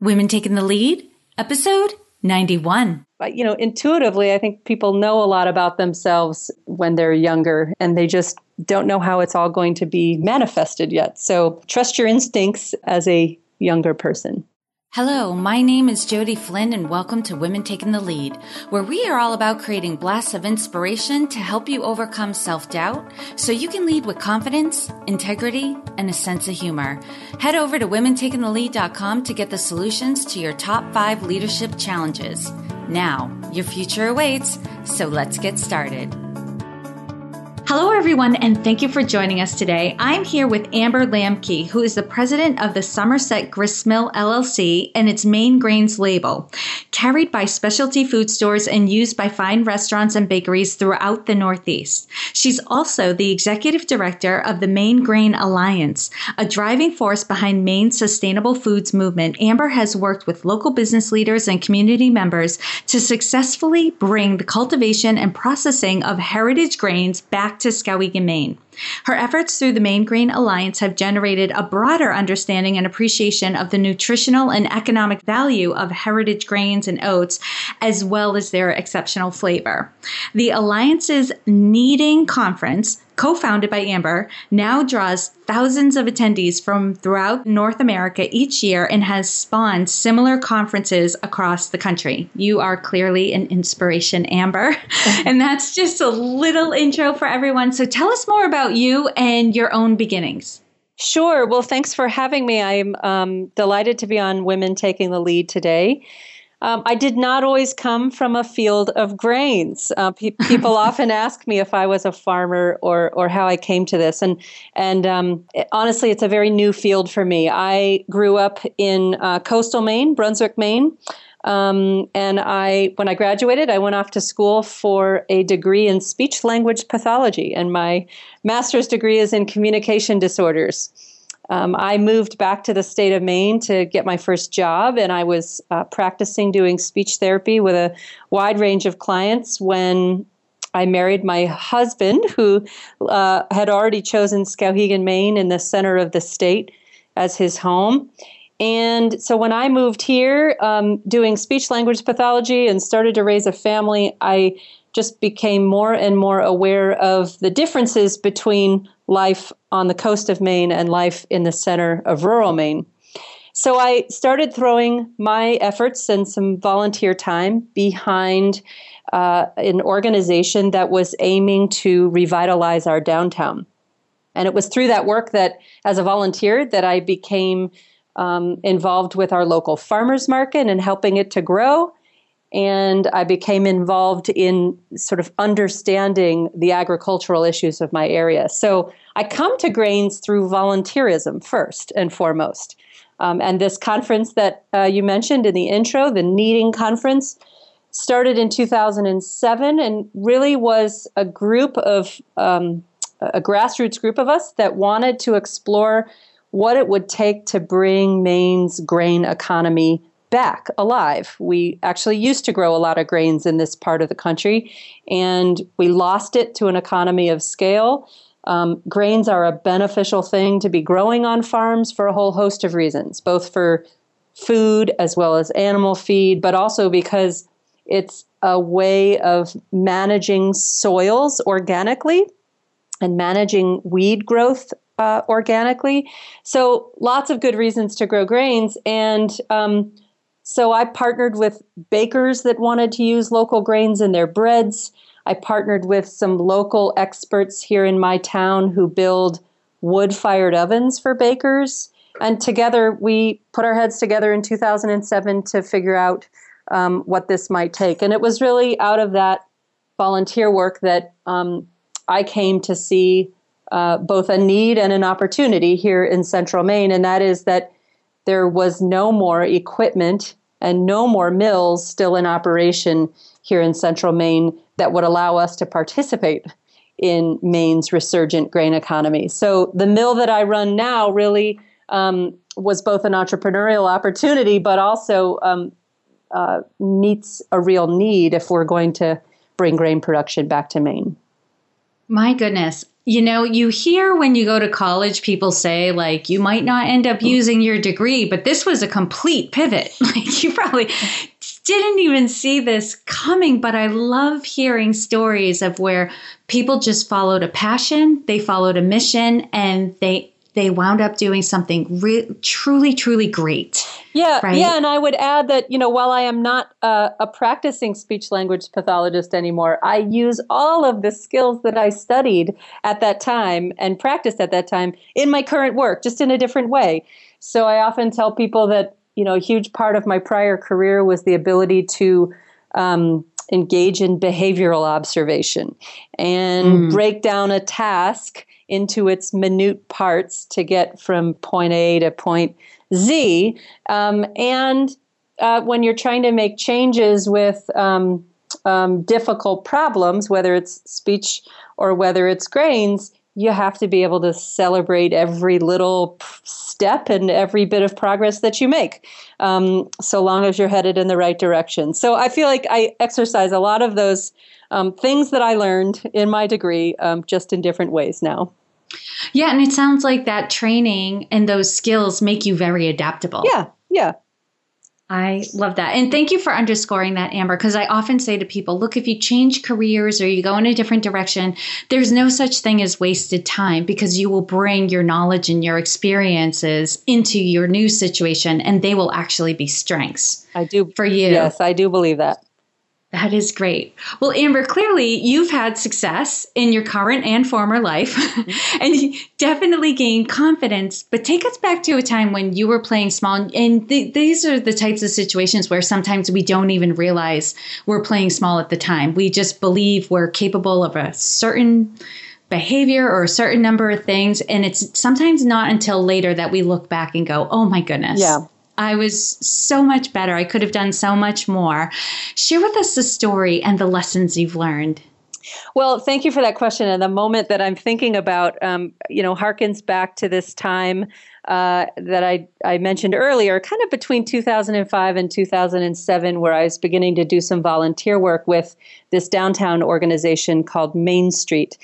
Women Taking the Lead, episode 91. But, you know, intuitively, I think people know a lot about themselves when they're younger and they just don't know how it's all going to be manifested yet. So trust your instincts as a younger person. Hello, my name is Jodi Flynn and welcome to Women Taking the Lead, where we are all about creating blasts of inspiration to help you overcome self-doubt so you can lead with confidence, integrity, and a sense of humor. Head over to womentakingthelead.com to get the solutions to your top five leadership challenges. Now, your future awaits, so let's get started. Hello, everyone, and thank you for joining us today. I'm here with Amber Lambke, who is the president of the Somerset Gristmill LLC and its Maine Grains label, carried by specialty food stores and used by fine restaurants and bakeries throughout the Northeast. She's also the executive director of the Maine Grain Alliance, a driving force behind Maine's sustainable foods movement. Amber has worked with local business leaders and community members to successfully bring the cultivation and processing of heritage grains back to Skowhegan, Maine. Her efforts through the Maine Grain Alliance have generated a broader understanding and appreciation of the nutritional and economic value of heritage grains and oats, as well as their exceptional flavor. The Alliance's Kneading Conference co founded by Amber, now draws thousands of attendees from throughout North America each year and has spawned similar conferences across the country. You are clearly an inspiration, Amber. and that's just a little intro for everyone. So tell us more about you and your own beginnings. Sure. Well, thanks for having me. I'm um, delighted to be on Women Taking the Lead today. Um, I did not always come from a field of grains. Uh, pe- people often ask me if I was a farmer or or how I came to this, and and um, it, honestly, it's a very new field for me. I grew up in uh, coastal Maine, Brunswick, Maine. Um, and I, when I graduated, I went off to school for a degree in speech language pathology, and my master's degree is in communication disorders. Um, I moved back to the state of Maine to get my first job, and I was uh, practicing doing speech therapy with a wide range of clients when I married my husband, who uh, had already chosen Skowhegan, Maine, in the center of the state as his home. And so when I moved here, um, doing speech language pathology and started to raise a family, I just became more and more aware of the differences between life on the coast of Maine and life in the center of rural Maine. So I started throwing my efforts and some volunteer time behind uh, an organization that was aiming to revitalize our downtown. And it was through that work that, as a volunteer, that I became um, involved with our local farmers market and helping it to grow and I became involved in sort of understanding the agricultural issues of my area. So I come to grains through volunteerism first and foremost. Um, and this conference that uh, you mentioned in the intro, the Kneading Conference, started in 2007 and really was a group of um, a grassroots group of us that wanted to explore what it would take to bring Maine's grain economy back alive. We actually used to grow a lot of grains in this part of the country, and we lost it to an economy of scale. Um, grains are a beneficial thing to be growing on farms for a whole host of reasons, both for food as well as animal feed, but also because it's a way of managing soils organically and managing weed growth uh, organically. So, lots of good reasons to grow grains. And um, so I partnered with bakers that wanted to use local grains in their breads. I partnered with some local experts here in my town who build wood fired ovens for bakers. And together we put our heads together in 2007 to figure out um, what this might take. And it was really out of that volunteer work that um, I came to see uh, both a need and an opportunity here in central Maine. And that is that there was no more equipment and no more mills still in operation here in central Maine that would allow us to participate in Maine's resurgent grain economy. So the mill that I run now really um, was both an entrepreneurial opportunity, but also um, uh, meets a real need if we're going to bring grain production back to Maine. My goodness. You know, you hear when you go to college people say, like, you might not end up oh. using your degree, but this was a complete pivot. Like, you probably didn't even see this coming, but I love hearing stories of where people just followed a passion, they followed a mission, and they they wound up doing something re- truly, truly great. Yeah, right? yeah, and I would add that you know while I am not a, a practicing speech language pathologist anymore, I use all of the skills that I studied at that time and practiced at that time in my current work, just in a different way. So I often tell people that you know a huge part of my prior career was the ability to um, engage in behavioral observation and mm. break down a task into its minute parts to get from point A to point Z. Um, and uh, when you're trying to make changes with um, um, difficult problems, whether it's speech or whether it's grains, you have to be able to celebrate every little step and every bit of progress that you make, um, so long as you're headed in the right direction. So I feel like I exercise a lot of those um, things that I learned in my degree um, just in different ways now. Yeah, and it sounds like that training and those skills make you very adaptable. Yeah, yeah. I love that. And thank you for underscoring that, Amber, because I often say to people look, if you change careers or you go in a different direction, there's no such thing as wasted time because you will bring your knowledge and your experiences into your new situation and they will actually be strengths. I do. For you. Yes, I do believe that. That is great. Well, Amber, clearly you've had success in your current and former life and definitely gained confidence. But take us back to a time when you were playing small. And th- these are the types of situations where sometimes we don't even realize we're playing small at the time. We just believe we're capable of a certain behavior or a certain number of things. And it's sometimes not until later that we look back and go, oh my goodness. Yeah. I was so much better. I could have done so much more. Share with us the story and the lessons you've learned. Well, thank you for that question. And the moment that I'm thinking about, um, you know, harkens back to this time uh, that I, I mentioned earlier, kind of between 2005 and 2007, where I was beginning to do some volunteer work with this downtown organization called Main Street.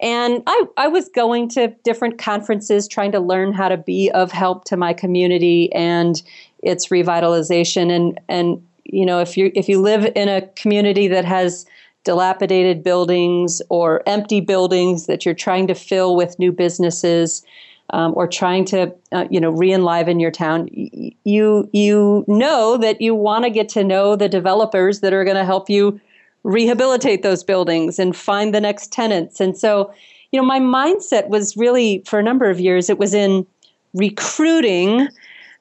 And I, I was going to different conferences trying to learn how to be of help to my community and its revitalization. And, and you know, if you if you live in a community that has dilapidated buildings or empty buildings that you're trying to fill with new businesses, um, or trying to uh, you know re-enliven your town you you know that you want to get to know the developers that are going to help you rehabilitate those buildings and find the next tenants. And so, you know, my mindset was really for a number of years, it was in recruiting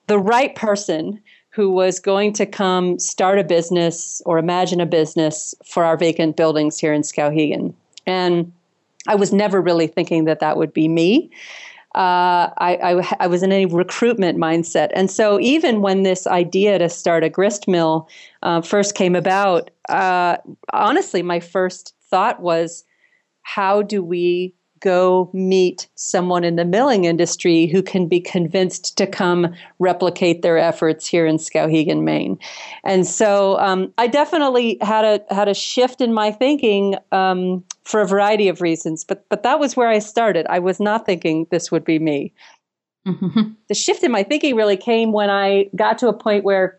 the right person who was going to come start a business or imagine a business for our vacant buildings here in Skowhegan. And I was never really thinking that that would be me uh, I, I, I, was in a recruitment mindset. And so, even when this idea to start a grist mill uh, first came about, uh, honestly, my first thought was, how do we go meet someone in the milling industry who can be convinced to come replicate their efforts here in Skowhegan, Maine. And so um, I definitely had a had a shift in my thinking um, for a variety of reasons, but but that was where I started. I was not thinking this would be me. Mm-hmm. The shift in my thinking really came when I got to a point where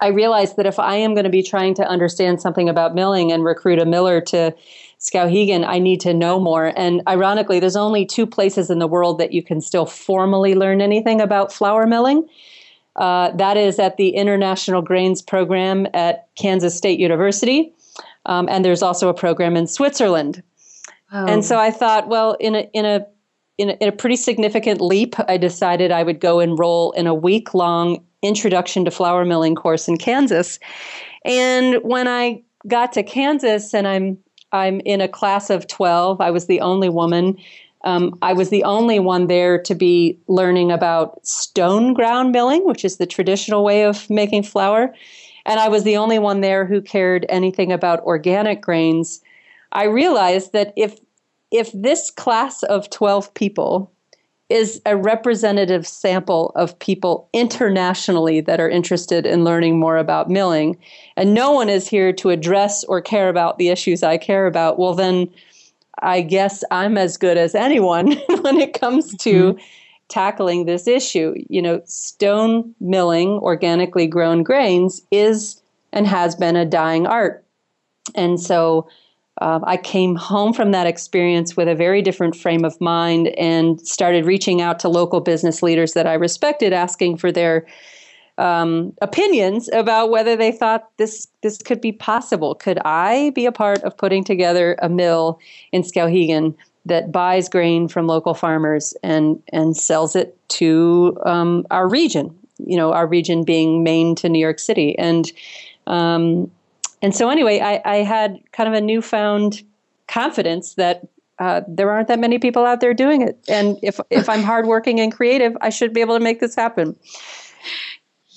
I realized that if I am going to be trying to understand something about milling and recruit a miller to Skowhegan, I need to know more. And ironically, there's only two places in the world that you can still formally learn anything about flour milling. Uh, that is at the International Grains Program at Kansas State University. Um, and there's also a program in Switzerland. Oh. And so I thought, well, in a, in a in a, in a pretty significant leap, I decided I would go enroll in a week long introduction to flour milling course in Kansas. And when I got to Kansas and I'm I'm in a class of 12. I was the only woman. Um, I was the only one there to be learning about stone ground milling, which is the traditional way of making flour. And I was the only one there who cared anything about organic grains. I realized that if if this class of 12 people is a representative sample of people internationally that are interested in learning more about milling, and no one is here to address or care about the issues I care about, well, then I guess I'm as good as anyone when it comes to mm-hmm. tackling this issue. You know, stone milling organically grown grains is and has been a dying art. And so uh, I came home from that experience with a very different frame of mind and started reaching out to local business leaders that I respected, asking for their um, opinions about whether they thought this this could be possible. Could I be a part of putting together a mill in Skowhegan that buys grain from local farmers and and sells it to um, our region? You know, our region being Maine to New York City, and um, and so anyway, I, I had kind of a newfound confidence that uh, there aren't that many people out there doing it. And if if I'm hardworking and creative, I should be able to make this happen.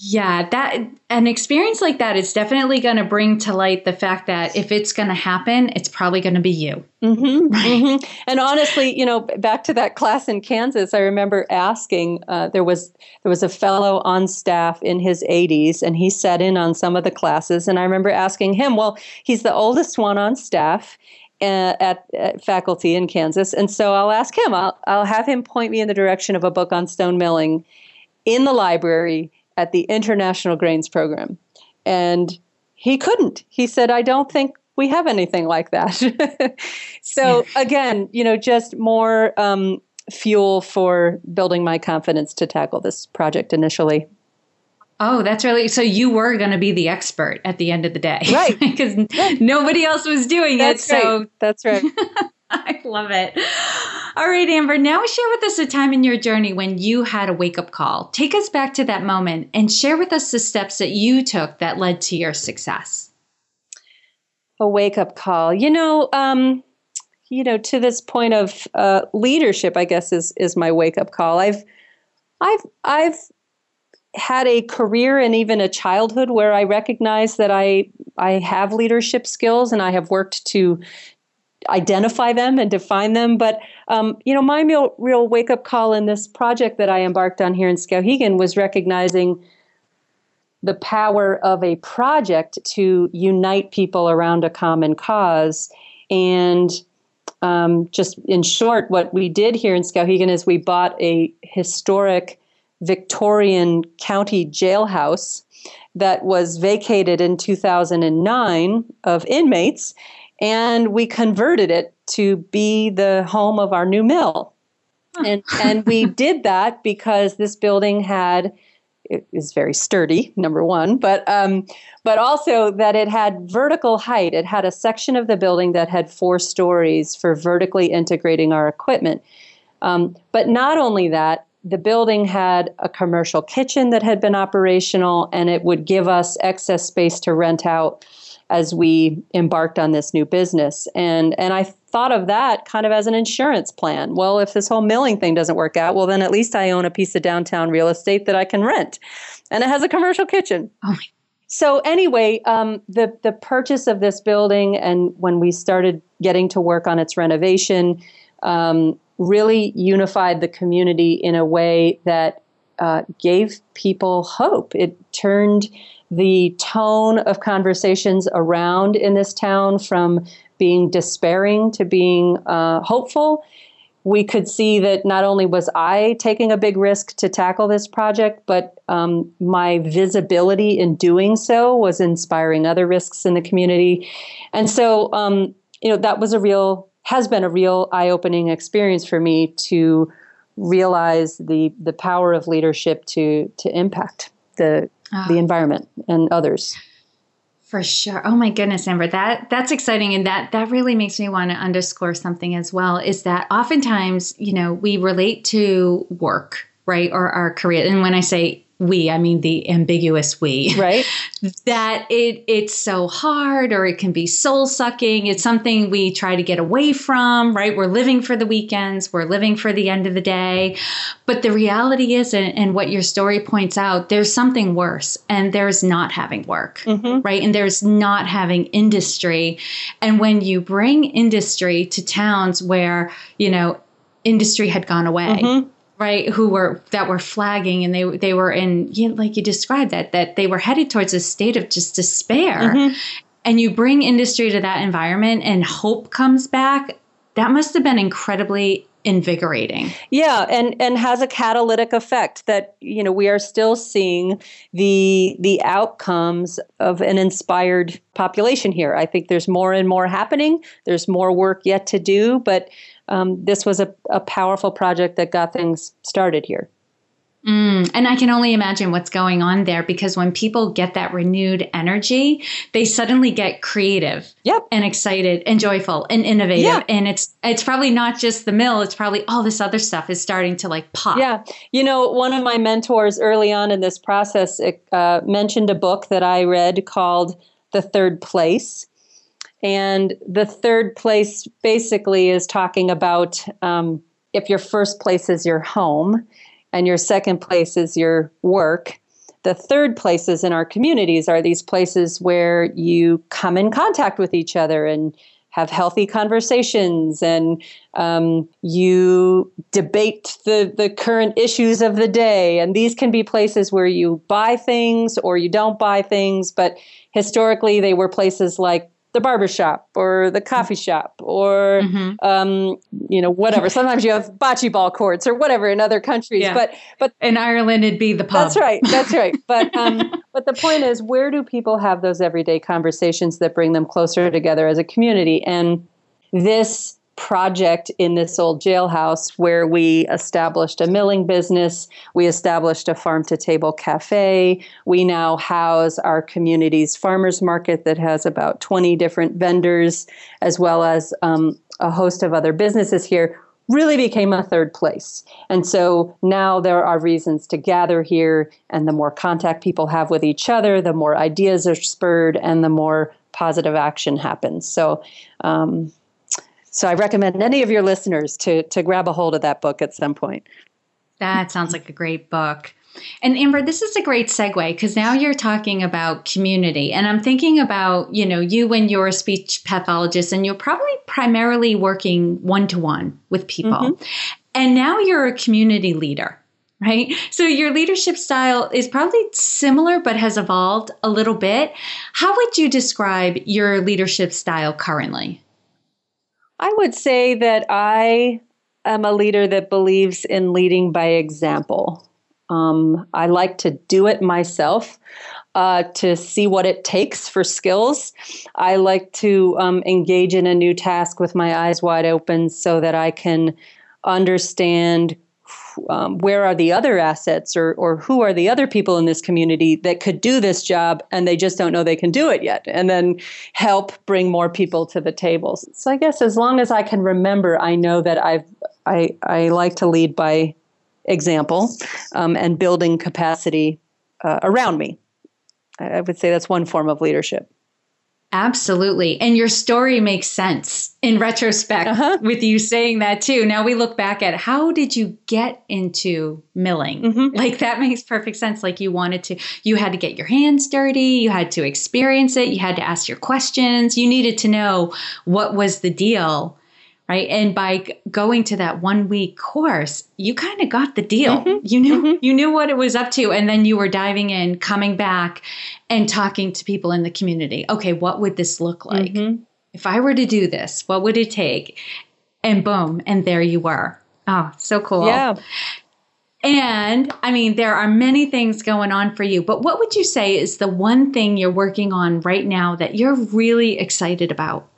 Yeah, that an experience like that is definitely going to bring to light the fact that if it's going to happen, it's probably going to be you. Mm-hmm, right? mm-hmm. And honestly, you know, back to that class in Kansas, I remember asking. Uh, there was there was a fellow on staff in his 80s, and he sat in on some of the classes. And I remember asking him, well, he's the oldest one on staff. Uh, at, at, faculty in Kansas, and so I'll ask him. I'll I'll have him point me in the direction of a book on stone milling in the library at the International Grains Program. And he couldn't. He said, I don't think we have anything like that. so, again, you know, just more um, fuel for building my confidence to tackle this project initially. Oh, that's really so. You were going to be the expert at the end of the day, right? Because nobody else was doing that's it. Right. So that's right. I love it. All right, Amber, now share with us a time in your journey when you had a wake up call. Take us back to that moment and share with us the steps that you took that led to your success. A wake up call. You know, um, you know, to this point of uh, leadership, I guess is is my wake up call. I've, I've, I've had a career and even a childhood where I recognize that I I have leadership skills and I have worked to identify them and define them. But um, you know, my real, real wake up call in this project that I embarked on here in Skowhegan was recognizing the power of a project to unite people around a common cause. And um, just in short, what we did here in Skowhegan is we bought a historic Victorian county jailhouse that was vacated in 2009 of inmates and we converted it to be the home of our new mill. And, and we did that because this building had it is very sturdy, number one, but um, but also that it had vertical height. It had a section of the building that had four stories for vertically integrating our equipment. Um, but not only that, the building had a commercial kitchen that had been operational, and it would give us excess space to rent out as we embarked on this new business. And and I thought of that kind of as an insurance plan. Well, if this whole milling thing doesn't work out, well then at least I own a piece of downtown real estate that I can rent. And it has a commercial kitchen. Oh so anyway, um, the the purchase of this building and when we started getting to work on its renovation um, really unified the community in a way that uh, gave people hope. It turned the tone of conversations around in this town from being despairing to being uh, hopeful. We could see that not only was I taking a big risk to tackle this project, but um, my visibility in doing so was inspiring other risks in the community. And so, um, you know, that was a real, has been a real eye opening experience for me to realize the, the power of leadership to, to impact the oh. the environment and others. For sure. Oh my goodness, Amber, that that's exciting, and that that really makes me want to underscore something as well. Is that oftentimes, you know, we relate to work, right, or our career, and when I say we i mean the ambiguous we. Right. That it it's so hard or it can be soul sucking. It's something we try to get away from right? We're living for the weekends. We're living for the end of the day. But the reality is and, and what your story points out there's something worse and there's not having work mm-hmm. right? And there's not having industry. And when you bring industry to towns where you know industry had gone away mm-hmm right who were that were flagging and they they were in you know, like you described that that they were headed towards a state of just despair mm-hmm. and you bring industry to that environment and hope comes back that must have been incredibly invigorating. Yeah, and and has a catalytic effect that you know we are still seeing the the outcomes of an inspired population here. I think there's more and more happening. There's more work yet to do, but um, this was a, a powerful project that got things started here. Mm, and I can only imagine what's going on there because when people get that renewed energy, they suddenly get creative yep. and excited and joyful and innovative. Yeah. And it's it's probably not just the mill, it's probably all this other stuff is starting to like pop. Yeah. You know, one of my mentors early on in this process uh, mentioned a book that I read called The Third Place. And the third place basically is talking about um, if your first place is your home and your second place is your work. The third places in our communities are these places where you come in contact with each other and have healthy conversations and um, you debate the, the current issues of the day. And these can be places where you buy things or you don't buy things, but historically they were places like the barbershop or the coffee shop or mm-hmm. um, you know whatever. Sometimes you have bocce ball courts or whatever in other countries yeah. but but in ireland it'd be the pub. That's right. That's right. But um, but the point is where do people have those everyday conversations that bring them closer together as a community? And this project in this old jailhouse where we established a milling business, we established a farm to table cafe. We now house our community's farmers market that has about 20 different vendors, as well as um, a host of other businesses here. Really became a third place. And so now there are reasons to gather here, and the more contact people have with each other, the more ideas are spurred, and the more positive action happens. So, um, so I recommend any of your listeners to to grab a hold of that book at some point. That sounds like a great book. And Amber, this is a great segue because now you're talking about community. And I'm thinking about, you know, you when you're a speech pathologist and you're probably primarily working one to one with people. Mm-hmm. And now you're a community leader, right? So your leadership style is probably similar but has evolved a little bit. How would you describe your leadership style currently? I would say that I am a leader that believes in leading by example. Um, I like to do it myself. Uh, to see what it takes for skills. I like to um, engage in a new task with my eyes wide open so that I can understand um, where are the other assets or, or who are the other people in this community that could do this job and they just don't know they can do it yet and then help bring more people to the table. So i guess as long as i can remember i know that i've i, I like to lead by example um, and building capacity uh, around me. I would say that's one form of leadership. Absolutely. And your story makes sense in retrospect uh-huh. with you saying that too. Now we look back at how did you get into milling? Mm-hmm. Like that makes perfect sense. Like you wanted to, you had to get your hands dirty, you had to experience it, you had to ask your questions, you needed to know what was the deal right and by going to that one week course you kind of got the deal mm-hmm. you knew mm-hmm. you knew what it was up to and then you were diving in coming back and talking to people in the community okay what would this look like mm-hmm. If i were to do this what would it take? And boom and there you were. Oh so cool. Yeah. And I mean, there are many things going on for you, but what would you say is the one thing you're working on right now that you're really excited about?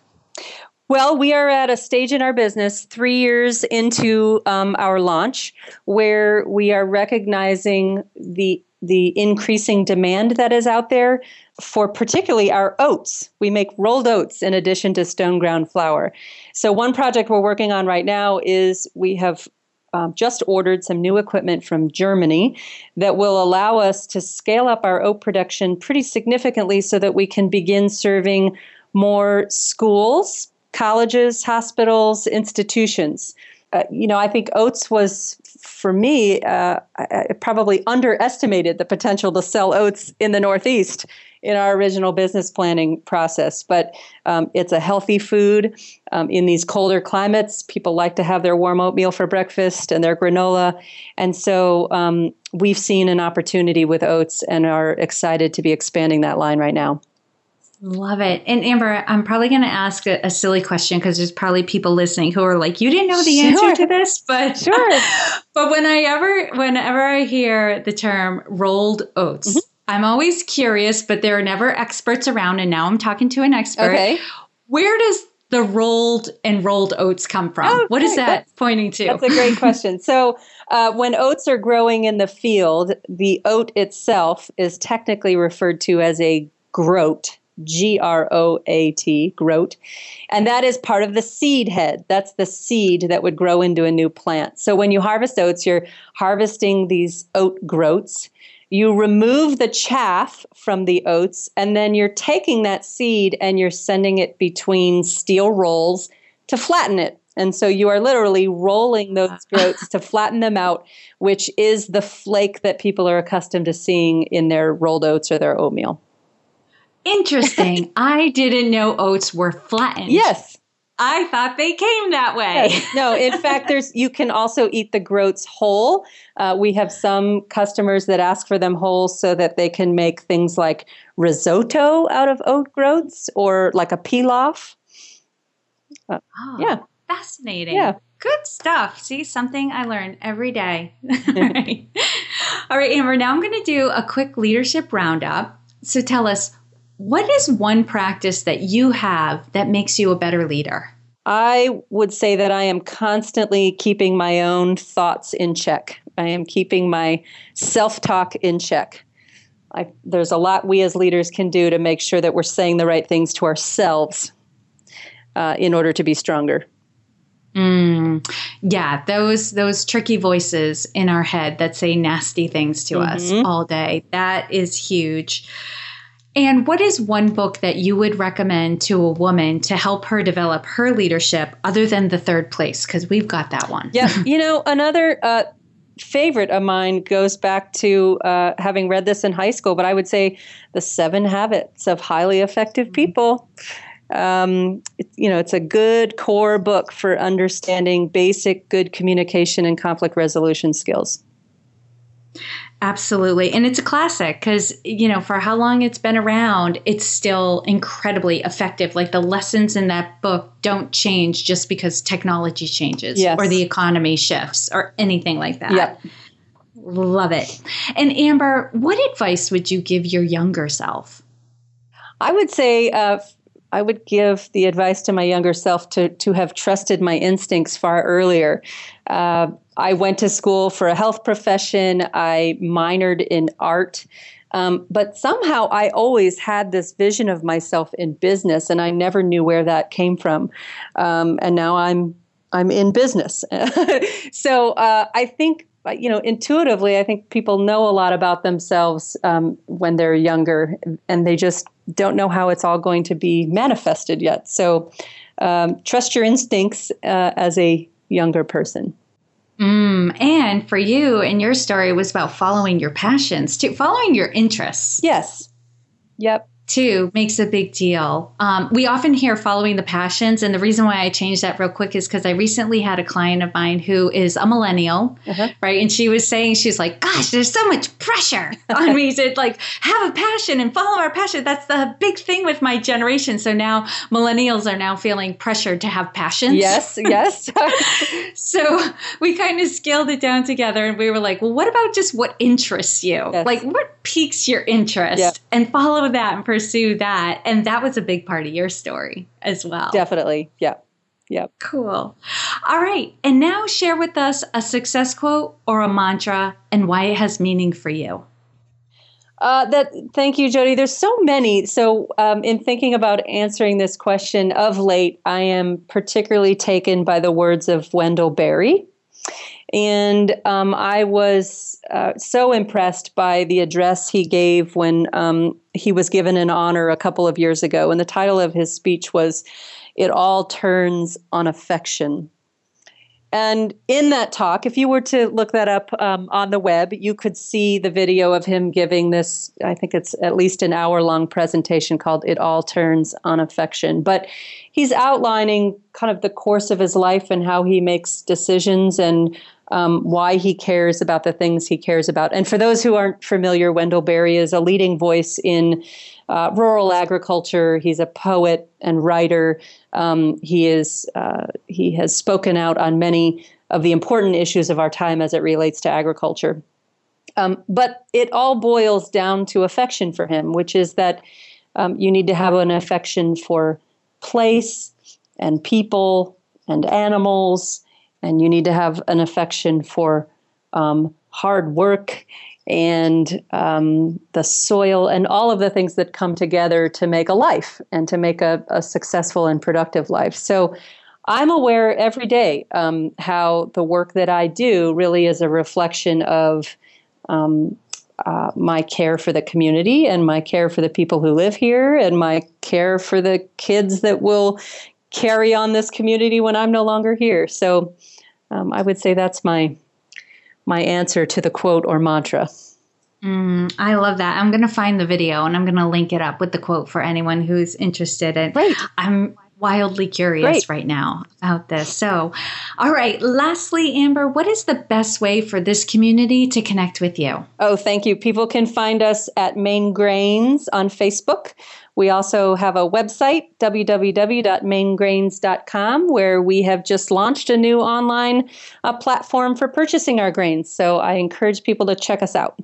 Well, we are at a stage in our business, three years into um, our launch, where we are recognizing the the increasing demand that is out there for particularly our oats. We make rolled oats in addition to stone ground flour. So one project we're working on right now is we have um, just ordered some new equipment from Germany that will allow us to scale up our oat production pretty significantly so that we can begin serving more schools colleges, hospitals, institutions. Uh, you know, I think oats was for me uh, I probably underestimated the potential to sell oats in the Northeast in our original business planning process. But um, it's a healthy food um, in these colder climates. People like to have their warm oatmeal for breakfast and their granola, and so um, we've seen an opportunity with oats and are excited to be expanding that line right now. Love it. And Amber, I'm probably going to ask a, a, silly question because there's probably people listening who are like, "You didn't know the sure. answer to this," but sure. but when I ever, whenever I hear the term rolled oats, mm-hmm. I'm always curious. But there are never experts around, and now I'm talking to an expert. Okay. Where does the rolled and rolled oats come from? Oh, what is that that's, pointing to? That's a great question. So, uh, when oats are growing in the field, the oat itself is technically referred to as a groat. G R O A T, groat. And that is part of the seed head. That's the seed that would grow into a new plant. So when you harvest oats, you're harvesting these oat groats. You remove the chaff from the oats, and then you're taking that seed and you're sending it between steel rolls to flatten it. And so you are literally rolling those groats to flatten them out, which is the flake that people are accustomed to seeing in their rolled oats or their oatmeal. Interesting. I didn't know oats were flattened. Yes. I thought they came that way. Yes. No, in fact, there's you can also eat the groats whole. Uh, we have some customers that ask for them whole so that they can make things like risotto out of oat groats or like a pilaf. Uh, oh, yeah, fascinating. Yeah, good stuff. See, something I learn every day. All right, all right, Amber. Now I'm going to do a quick leadership roundup. So tell us what is one practice that you have that makes you a better leader? I would say that I am constantly keeping my own thoughts in check. I am keeping my self talk in check. I, there's a lot we as leaders can do to make sure that we're saying the right things to ourselves uh, in order to be stronger. Mm, yeah, those those tricky voices in our head that say nasty things to mm-hmm. us all day. That is huge. And what is one book that you would recommend to a woman to help her develop her leadership other than The Third Place? Because we've got that one. Yeah. you know, another uh, favorite of mine goes back to uh, having read this in high school, but I would say The Seven Habits of Highly Effective mm-hmm. People. Um, it, you know, it's a good core book for understanding basic good communication and conflict resolution skills. Absolutely. And it's a classic because, you know, for how long it's been around, it's still incredibly effective. Like the lessons in that book don't change just because technology changes yes. or the economy shifts or anything like that. Yep. Love it. And Amber, what advice would you give your younger self? I would say uh, I would give the advice to my younger self to to have trusted my instincts far earlier. Uh, I went to school for a health profession. I minored in art. Um, but somehow I always had this vision of myself in business, and I never knew where that came from. Um, and now I'm I'm in business. so uh, I think you know intuitively, I think people know a lot about themselves um, when they're younger, and they just don't know how it's all going to be manifested yet. So um, trust your instincts uh, as a younger person. Mm, and for you and your story was about following your passions too, following your interests. Yes. Yep too makes a big deal. Um, we often hear following the passions, and the reason why I changed that real quick is because I recently had a client of mine who is a millennial, uh-huh. right? And she was saying she's like, "Gosh, there's so much pressure on me to like have a passion and follow our passion." That's the big thing with my generation. So now millennials are now feeling pressured to have passions. Yes, yes. so we kind of scaled it down together, and we were like, "Well, what about just what interests you? Yes. Like what piques your interest, yep. and follow that and." Pursue that. And that was a big part of your story as well. Definitely. Yeah. Yep. Cool. All right. And now share with us a success quote or a mantra and why it has meaning for you. Uh, that thank you, Jodi. There's so many. So, um, in thinking about answering this question of late, I am particularly taken by the words of Wendell Berry. And um, I was uh, so impressed by the address he gave when um, he was given an honor a couple of years ago. And the title of his speech was It All Turns on Affection. And in that talk, if you were to look that up um, on the web, you could see the video of him giving this, I think it's at least an hour long presentation called It All Turns on Affection. But he's outlining kind of the course of his life and how he makes decisions and um, why he cares about the things he cares about. And for those who aren't familiar, Wendell Berry is a leading voice in uh, rural agriculture. He's a poet and writer. Um, he is uh, he has spoken out on many of the important issues of our time as it relates to agriculture. Um, but it all boils down to affection for him, which is that um, you need to have an affection for place and people and animals, and you need to have an affection for um, hard work and um, the soil and all of the things that come together to make a life and to make a, a successful and productive life. So I'm aware every day um, how the work that I do really is a reflection of um, uh, my care for the community and my care for the people who live here and my care for the kids that will carry on this community when I'm no longer here. So um, I would say that's my my answer to the quote or mantra. Mm, I love that. I'm going to find the video and I'm going to link it up with the quote for anyone who's interested. And Great. I'm wildly curious Great. right now about this. So, all right. Lastly, Amber, what is the best way for this community to connect with you? Oh, thank you. People can find us at Maine Grains on Facebook. We also have a website, www.mainegrains.com, where we have just launched a new online uh, platform for purchasing our grains. So I encourage people to check us out.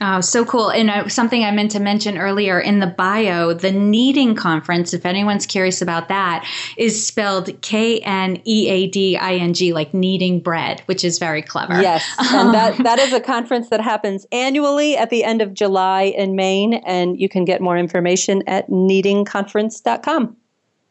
Oh, so cool. And uh, something I meant to mention earlier in the bio, the Kneading Conference, if anyone's curious about that, is spelled K N E A D I N G, like kneading bread, which is very clever. Yes. and that, that is a conference that happens annually at the end of July in Maine. And you can get more information at kneadingconference.com.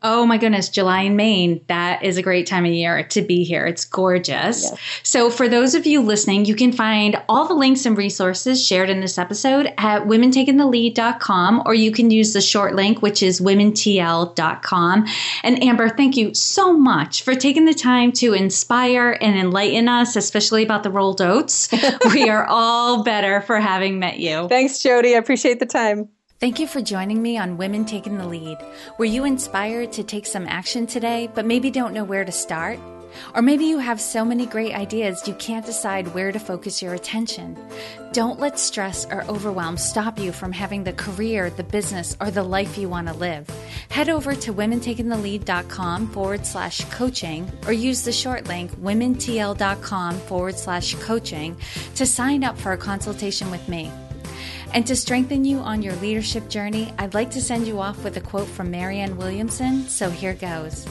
Oh my goodness, July in Maine. That is a great time of year to be here. It's gorgeous. Yes. So, for those of you listening, you can find all the links and resources shared in this episode at womentakingthelead.com, or you can use the short link, which is womentl.com. And Amber, thank you so much for taking the time to inspire and enlighten us, especially about the rolled oats. we are all better for having met you. Thanks, Jodi. I appreciate the time. Thank you for joining me on Women Taking the Lead. Were you inspired to take some action today, but maybe don't know where to start? Or maybe you have so many great ideas you can't decide where to focus your attention. Don't let stress or overwhelm stop you from having the career, the business, or the life you want to live. Head over to womentakingthelead.com forward slash coaching or use the short link womentl.com forward slash coaching to sign up for a consultation with me. And to strengthen you on your leadership journey, I'd like to send you off with a quote from Marianne Williamson. So here goes.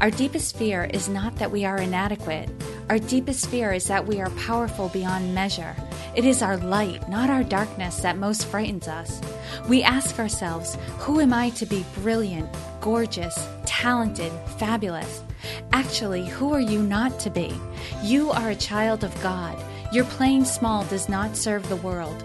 Our deepest fear is not that we are inadequate. Our deepest fear is that we are powerful beyond measure. It is our light, not our darkness, that most frightens us. We ask ourselves, Who am I to be brilliant, gorgeous, talented, fabulous? Actually, who are you not to be? You are a child of God. Your playing small does not serve the world.